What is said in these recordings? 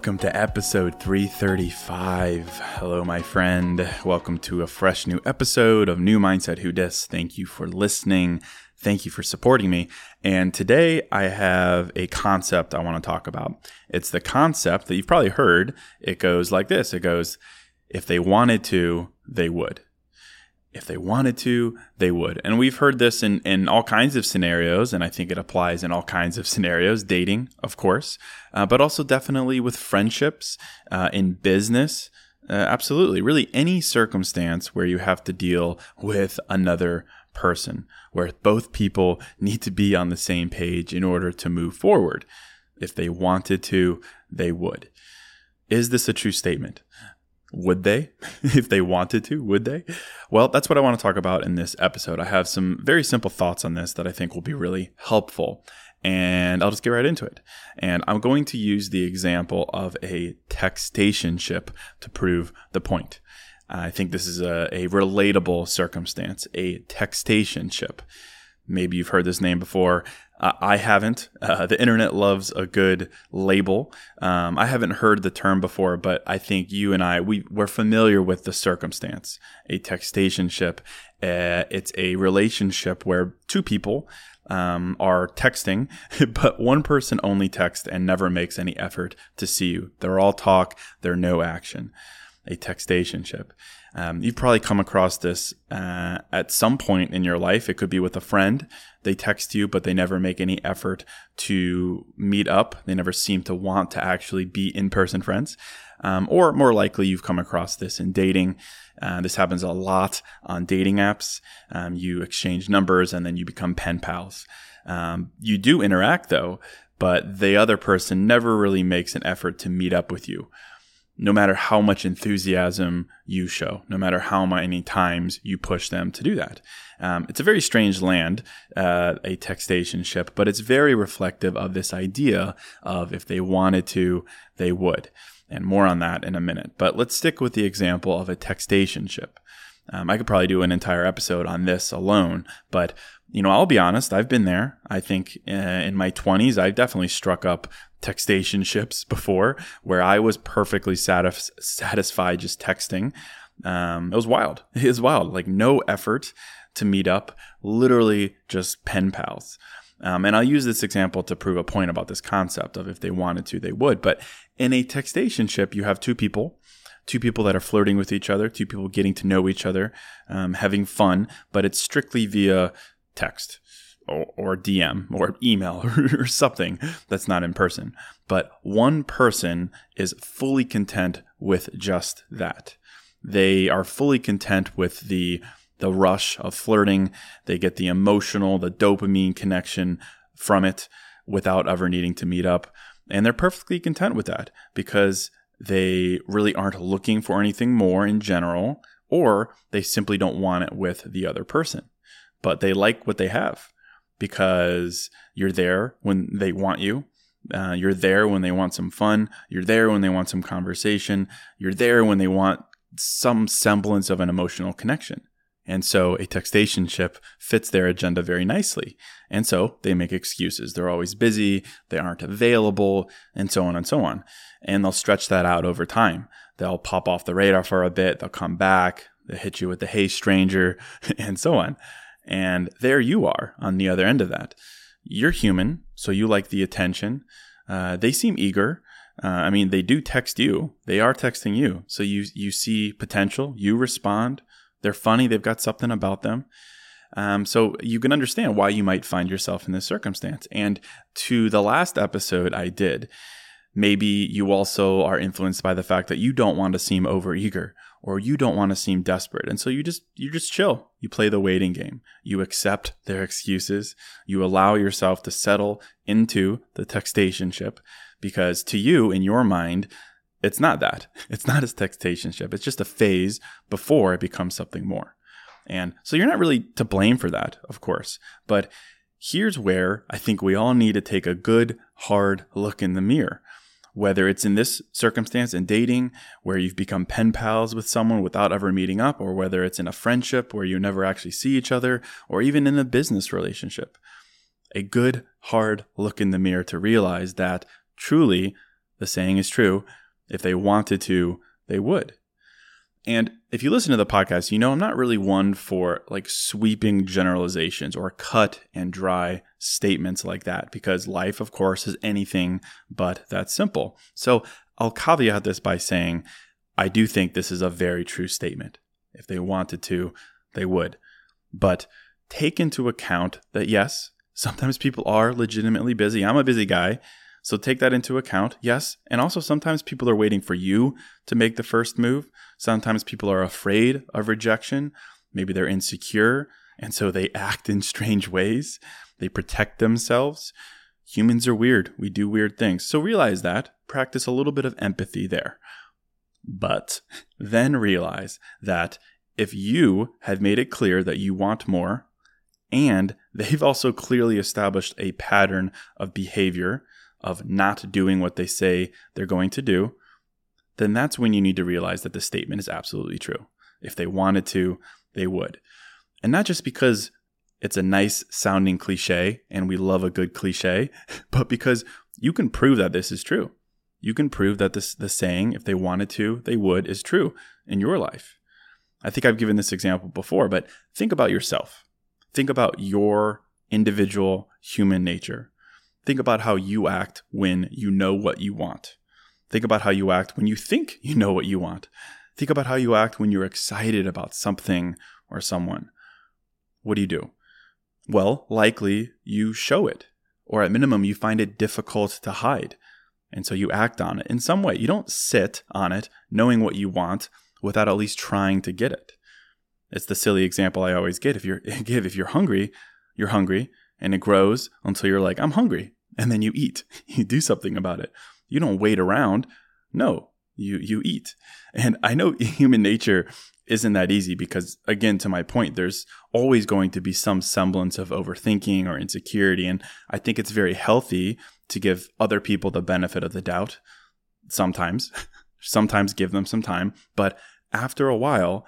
Welcome to episode 335. Hello, my friend. Welcome to a fresh new episode of New Mindset Who Dis. Thank you for listening. Thank you for supporting me. And today I have a concept I want to talk about. It's the concept that you've probably heard. It goes like this it goes, if they wanted to, they would if they wanted to, they would. And we've heard this in, in all kinds of scenarios, and I think it applies in all kinds of scenarios, dating, of course, uh, but also definitely with friendships, uh, in business. Uh, absolutely. Really, any circumstance where you have to deal with another person, where both people need to be on the same page in order to move forward. If they wanted to, they would. Is this a true statement? Would they? if they wanted to, would they? Well, that's what I want to talk about in this episode. I have some very simple thoughts on this that I think will be really helpful. And I'll just get right into it. And I'm going to use the example of a textation ship to prove the point. I think this is a, a relatable circumstance, a textation ship. Maybe you've heard this name before. Uh, I haven't. Uh, the internet loves a good label. Um, I haven't heard the term before, but I think you and I we we're familiar with the circumstance. A textationship. Uh, it's a relationship where two people um, are texting, but one person only texts and never makes any effort to see you. They're all talk. They're no action. A textation ship. Um, you've probably come across this uh, at some point in your life. It could be with a friend. They text you, but they never make any effort to meet up. They never seem to want to actually be in person friends. Um, or more likely, you've come across this in dating. Uh, this happens a lot on dating apps. Um, you exchange numbers and then you become pen pals. Um, you do interact though, but the other person never really makes an effort to meet up with you no matter how much enthusiasm you show, no matter how many times you push them to do that. Um, it's a very strange land, uh, a textation ship, but it's very reflective of this idea of if they wanted to, they would. And more on that in a minute. But let's stick with the example of a textation ship. Um, I could probably do an entire episode on this alone, but you know, I'll be honest, I've been there. I think uh, in my 20s, I've definitely struck up textation ships before where I was perfectly satis- satisfied just texting. Um, it was wild. It was wild. Like no effort to meet up, literally just pen pals. Um, and I'll use this example to prove a point about this concept of if they wanted to, they would. But in a textation ship, you have two people, two people that are flirting with each other, two people getting to know each other, um, having fun, but it's strictly via text or, or DM or email or, something that's not in person. But one person is fully content with just that. They are fully content with the the rush of flirting. They get the emotional, the dopamine connection from it without ever needing to meet up. And they're perfectly content with that because they really aren't looking for anything more in general, or they simply don't want it with the other person. But they like what they have because you're there when they want you. Uh, you're there when they want some fun. You're there when they want some conversation. You're there when they want some semblance of an emotional connection. And so a textationship fits their agenda very nicely. And so they make excuses. They're always busy, they aren't available, and so on and so on. And they'll stretch that out over time. They'll pop off the radar for a bit, they'll come back, they hit you with the hey stranger, and so on. And there you are on the other end of that. You're human, so you like the attention. Uh, they seem eager. Uh, I mean, they do text you. They are texting you. So you you see potential. You respond. They're funny. They've got something about them. Um, so you can understand why you might find yourself in this circumstance. And to the last episode I did, maybe you also are influenced by the fact that you don't want to seem overeager or you don't want to seem desperate. And so you just you just chill. You play the waiting game. You accept their excuses. You allow yourself to settle into the textationship because to you in your mind it's not that. It's not a textationship. It's just a phase before it becomes something more. And so you're not really to blame for that, of course. But here's where I think we all need to take a good, hard look in the mirror. Whether it's in this circumstance in dating, where you've become pen pals with someone without ever meeting up, or whether it's in a friendship where you never actually see each other, or even in a business relationship. A good, hard look in the mirror to realize that truly, the saying is true, if they wanted to, they would. And if you listen to the podcast, you know I'm not really one for like sweeping generalizations or cut and dry statements like that because life, of course, is anything but that simple. So I'll caveat this by saying I do think this is a very true statement. If they wanted to, they would. But take into account that yes, sometimes people are legitimately busy. I'm a busy guy. So take that into account, yes. And also, sometimes people are waiting for you to make the first move. Sometimes people are afraid of rejection. Maybe they're insecure. And so they act in strange ways. They protect themselves. Humans are weird. We do weird things. So realize that. Practice a little bit of empathy there. But then realize that if you have made it clear that you want more, and they've also clearly established a pattern of behavior of not doing what they say they're going to do, then that's when you need to realize that the statement is absolutely true. If they wanted to, they would. And not just because it's a nice sounding cliche and we love a good cliche, but because you can prove that this is true. You can prove that this the saying, if they wanted to, they would, is true in your life. I think I've given this example before, but think about yourself. Think about your individual human nature. Think about how you act when you know what you want. Think about how you act when you think you know what you want. Think about how you act when you're excited about something or someone. What do you do? Well, likely you show it, or at minimum, you find it difficult to hide. And so you act on it in some way. You don't sit on it knowing what you want without at least trying to get it. It's the silly example I always get. If you're give if you're hungry, you're hungry and it grows until you're like, I'm hungry. And then you eat. You do something about it. You don't wait around. No, you you eat. And I know human nature isn't that easy because again to my point there's always going to be some semblance of overthinking or insecurity and I think it's very healthy to give other people the benefit of the doubt sometimes. sometimes give them some time, but after a while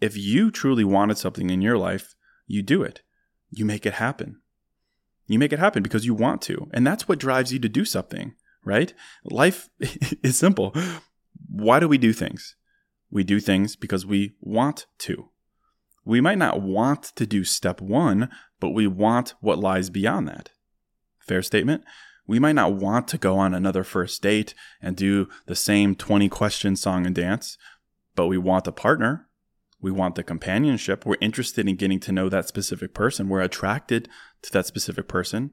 if you truly wanted something in your life, you do it. You make it happen. You make it happen because you want to. And that's what drives you to do something, right? Life is simple. Why do we do things? We do things because we want to. We might not want to do step one, but we want what lies beyond that. Fair statement? We might not want to go on another first date and do the same 20 question song and dance, but we want a partner. We want the companionship. We're interested in getting to know that specific person. We're attracted to that specific person.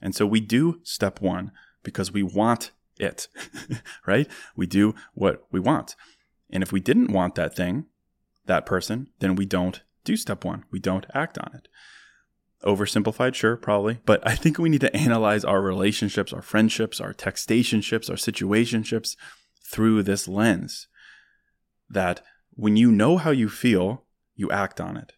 And so we do step one because we want it, right? We do what we want. And if we didn't want that thing, that person, then we don't do step one. We don't act on it. Oversimplified, sure, probably. But I think we need to analyze our relationships, our friendships, our textationships, our situationships through this lens. That when you know how you feel, you act on it.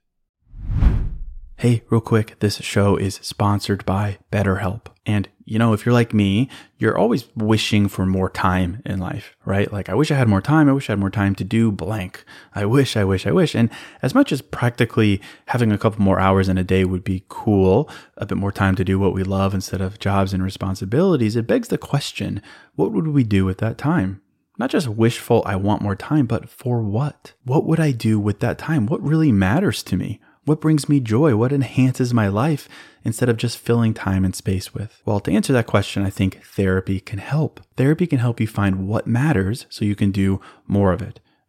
Hey, real quick, this show is sponsored by BetterHelp. And, you know, if you're like me, you're always wishing for more time in life, right? Like, I wish I had more time. I wish I had more time to do blank. I wish, I wish, I wish. And as much as practically having a couple more hours in a day would be cool, a bit more time to do what we love instead of jobs and responsibilities, it begs the question what would we do with that time? Not just wishful, I want more time, but for what? What would I do with that time? What really matters to me? What brings me joy? What enhances my life instead of just filling time and space with? Well, to answer that question, I think therapy can help. Therapy can help you find what matters so you can do more of it.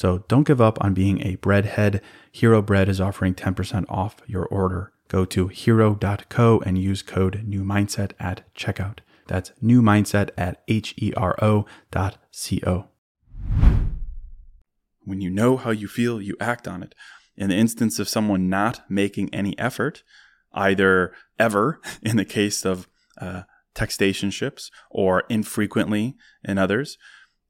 So don't give up on being a breadhead. Hero Bread is offering 10% off your order. Go to hero.co and use code new mindset at checkout. That's new mindset at H E R O dot C O. When you know how you feel, you act on it. In the instance of someone not making any effort, either ever in the case of uh, textationships or infrequently in others,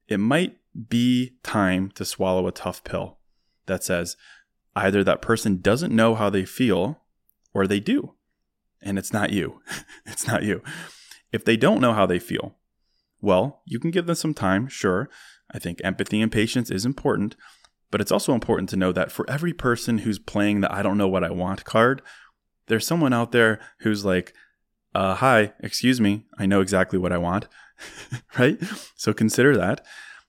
it might be time to swallow a tough pill that says either that person doesn't know how they feel or they do. And it's not you. it's not you. If they don't know how they feel, well, you can give them some time, sure. I think empathy and patience is important, but it's also important to know that for every person who's playing the I don't know what I want card, there's someone out there who's like, uh, hi, excuse me, I know exactly what I want, right? So consider that.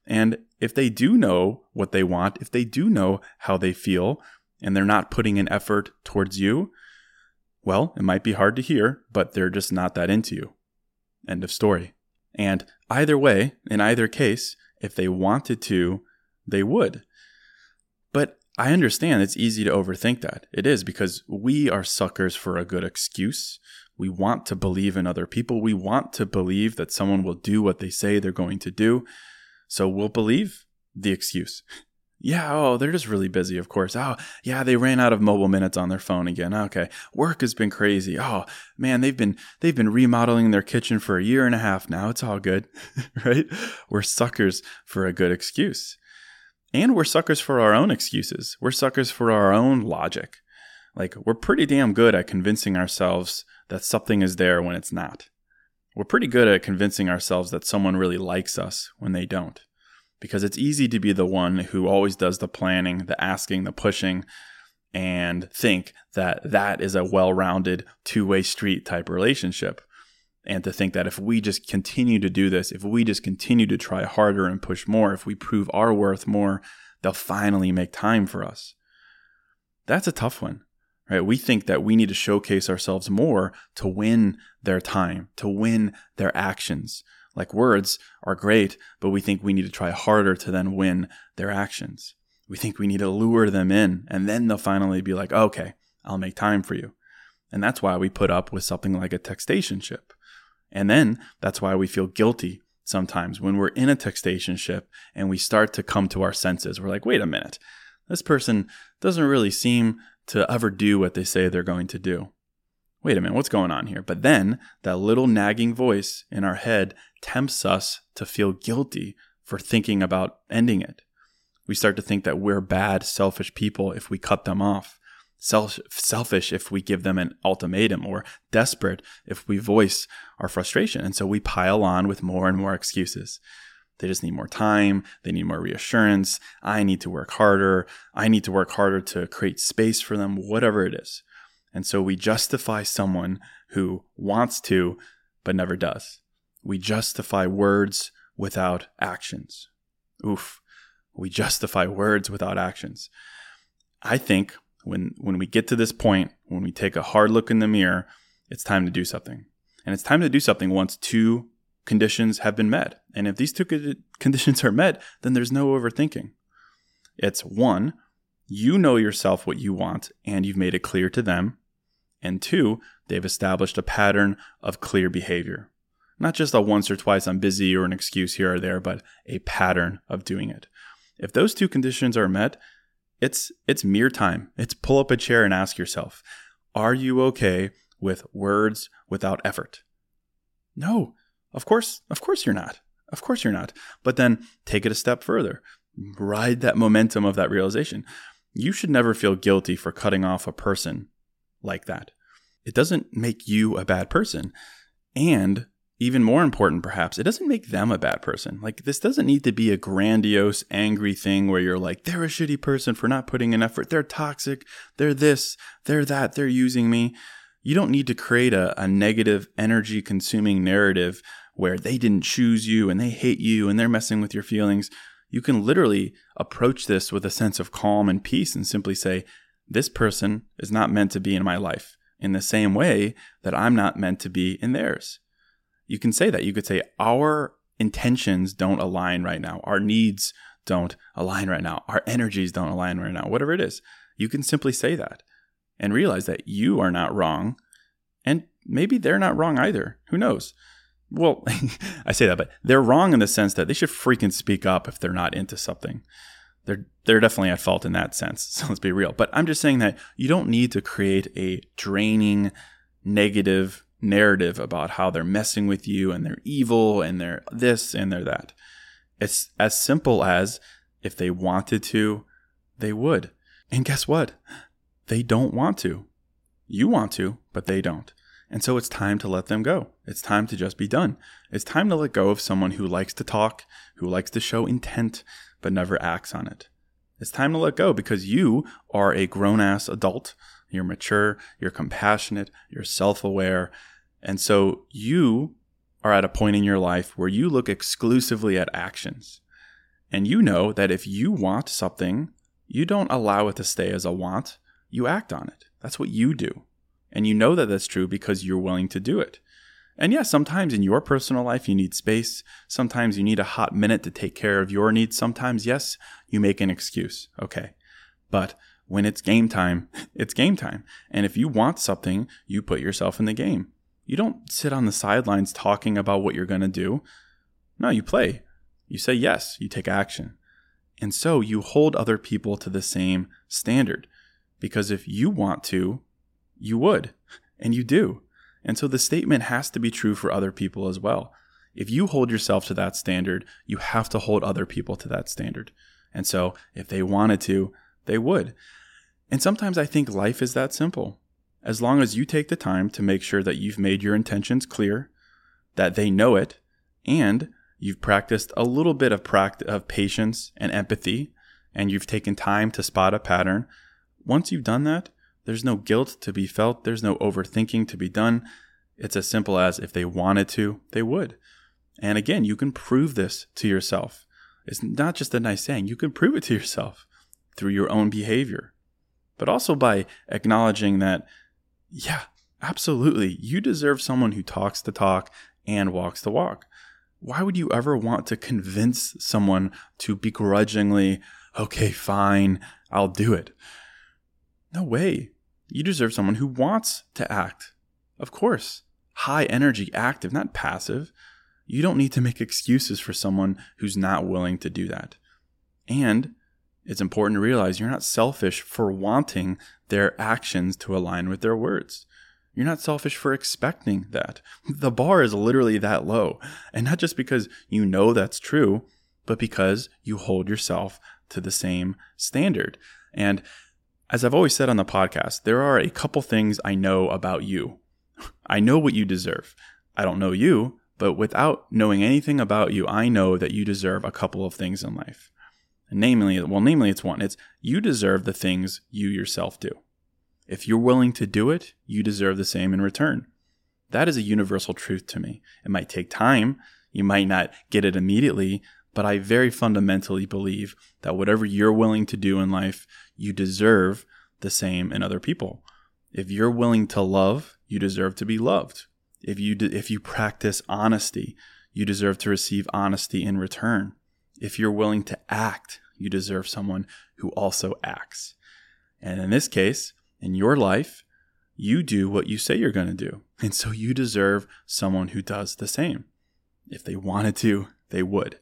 And if they do know what they want, if they do know how they feel, and they're not putting an effort towards you, well, it might be hard to hear, but they're just not that into you. End of story. And either way, in either case, if they wanted to, they would. But I understand it's easy to overthink that. It is because we are suckers for a good excuse. We want to believe in other people. We want to believe that someone will do what they say they're going to do. So we'll believe the excuse. Yeah, oh, they're just really busy, of course. Oh, yeah, they ran out of mobile minutes on their phone again. Okay. Work has been crazy. Oh, man, they've been they've been remodeling their kitchen for a year and a half now. It's all good. right? We're suckers for a good excuse. And we're suckers for our own excuses. We're suckers for our own logic. Like, we're pretty damn good at convincing ourselves that something is there when it's not. We're pretty good at convincing ourselves that someone really likes us when they don't. Because it's easy to be the one who always does the planning, the asking, the pushing, and think that that is a well rounded two way street type relationship and to think that if we just continue to do this, if we just continue to try harder and push more, if we prove our worth more, they'll finally make time for us. That's a tough one, right? We think that we need to showcase ourselves more to win their time, to win their actions. Like words are great, but we think we need to try harder to then win their actions. We think we need to lure them in, and then they'll finally be like, okay, I'll make time for you. And that's why we put up with something like a textationship. And then that's why we feel guilty sometimes when we're in a textationship and we start to come to our senses. We're like, wait a minute, this person doesn't really seem to ever do what they say they're going to do. Wait a minute, what's going on here? But then that little nagging voice in our head tempts us to feel guilty for thinking about ending it. We start to think that we're bad, selfish people if we cut them off self- selfish if we give them an ultimatum or desperate if we voice our frustration. And so we pile on with more and more excuses. They just need more time. They need more reassurance. I need to work harder. I need to work harder to create space for them, whatever it is. And so we justify someone who wants to, but never does. We justify words without actions. Oof. We justify words without actions. I think when when we get to this point, when we take a hard look in the mirror, it's time to do something. And it's time to do something once two conditions have been met. And if these two conditions are met, then there's no overthinking. It's one, you know yourself what you want and you've made it clear to them. And two, they've established a pattern of clear behavior. Not just a once or twice I'm busy or an excuse here or there, but a pattern of doing it. If those two conditions are met, it's it's mere time. It's pull up a chair and ask yourself, are you okay with words without effort? No. Of course, of course you're not. Of course you're not. But then take it a step further. Ride that momentum of that realization. You should never feel guilty for cutting off a person like that. It doesn't make you a bad person. And even more important, perhaps, it doesn't make them a bad person. Like, this doesn't need to be a grandiose, angry thing where you're like, they're a shitty person for not putting in effort. They're toxic. They're this. They're that. They're using me. You don't need to create a, a negative, energy consuming narrative where they didn't choose you and they hate you and they're messing with your feelings. You can literally approach this with a sense of calm and peace and simply say, this person is not meant to be in my life in the same way that I'm not meant to be in theirs you can say that. You could say, our intentions don't align right now. Our needs don't align right now. Our energies don't align right now. Whatever it is, you can simply say that and realize that you are not wrong. And maybe they're not wrong either. Who knows? Well, I say that, but they're wrong in the sense that they should freaking speak up if they're not into something. They're they're definitely at fault in that sense. So let's be real. But I'm just saying that you don't need to create a draining, negative narrative about how they're messing with you and they're evil and they're this and they're that. It's as simple as if they wanted to, they would. And guess what? They don't want to. You want to, but they don't. And so it's time to let them go. It's time to just be done. It's time to let go of someone who likes to talk, who likes to show intent, but never acts on it. It's time to let go because you are a grown ass adult. You're mature, you're compassionate, you're self aware, and so you are at a point in your life where you look exclusively at actions. And you know that if you want something, you don't allow it to stay as a want, you act on it. That's what you do. And you know that that's true because you're willing to do it. And yeah, sometimes in your personal life, you need space. Sometimes you need a hot minute to take care of your needs. Sometimes, yes, you make an excuse. Okay. But when it's game time, it's game time. And if you want something, you put yourself in the game. You don't sit on the sidelines talking about what you're going to do. No, you play. You say yes, you take action. And so you hold other people to the same standard. Because if you want to, you would, and you do. And so the statement has to be true for other people as well. If you hold yourself to that standard, you have to hold other people to that standard. And so if they wanted to, they would. And sometimes I think life is that simple as long as you take the time to make sure that you've made your intentions clear, that they know it, and you've practiced a little bit of pract- of patience and empathy, and you've taken time to spot a pattern. Once you've done that, there's no guilt to be felt, there's no overthinking to be done. It's as simple as if they wanted to, they would. And again, you can prove this to yourself. It's not just a nice saying, you can prove it to yourself through your own behavior, but also by acknowledging that yeah, absolutely. You deserve someone who talks the talk and walks the walk. Why would you ever want to convince someone to begrudgingly, okay, fine, I'll do it? No way. You deserve someone who wants to act. Of course, high energy, active, not passive. You don't need to make excuses for someone who's not willing to do that. And it's important to realize you're not selfish for wanting their actions to align with their words. You're not selfish for expecting that. The bar is literally that low. And not just because you know that's true, but because you hold yourself to the same standard. And as I've always said on the podcast, there are a couple things I know about you. I know what you deserve. I don't know you, but without knowing anything about you, I know that you deserve a couple of things in life. Namely, well, namely, it's one. It's you deserve the things you yourself do. If you're willing to do it, you deserve the same in return. That is a universal truth to me. It might take time. You might not get it immediately, but I very fundamentally believe that whatever you're willing to do in life, you deserve the same in other people. If you're willing to love, you deserve to be loved. If you if you practice honesty, you deserve to receive honesty in return. If you're willing to act, you deserve someone who also acts. And in this case, in your life, you do what you say you're going to do. And so you deserve someone who does the same. If they wanted to, they would.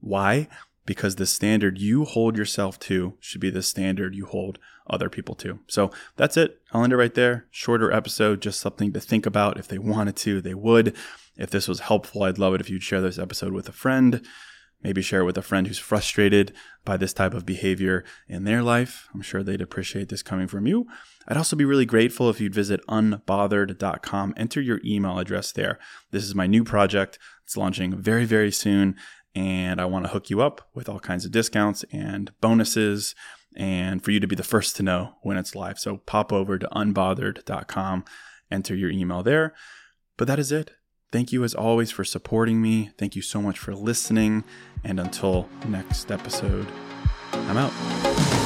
Why? Because the standard you hold yourself to should be the standard you hold other people to. So that's it. I'll end it right there. Shorter episode, just something to think about. If they wanted to, they would. If this was helpful, I'd love it if you'd share this episode with a friend. Maybe share it with a friend who's frustrated by this type of behavior in their life. I'm sure they'd appreciate this coming from you. I'd also be really grateful if you'd visit unbothered.com, enter your email address there. This is my new project. It's launching very, very soon and I want to hook you up with all kinds of discounts and bonuses and for you to be the first to know when it's live. So pop over to unbothered.com, enter your email there. But that is it. Thank you as always for supporting me. Thank you so much for listening. And until next episode, I'm out.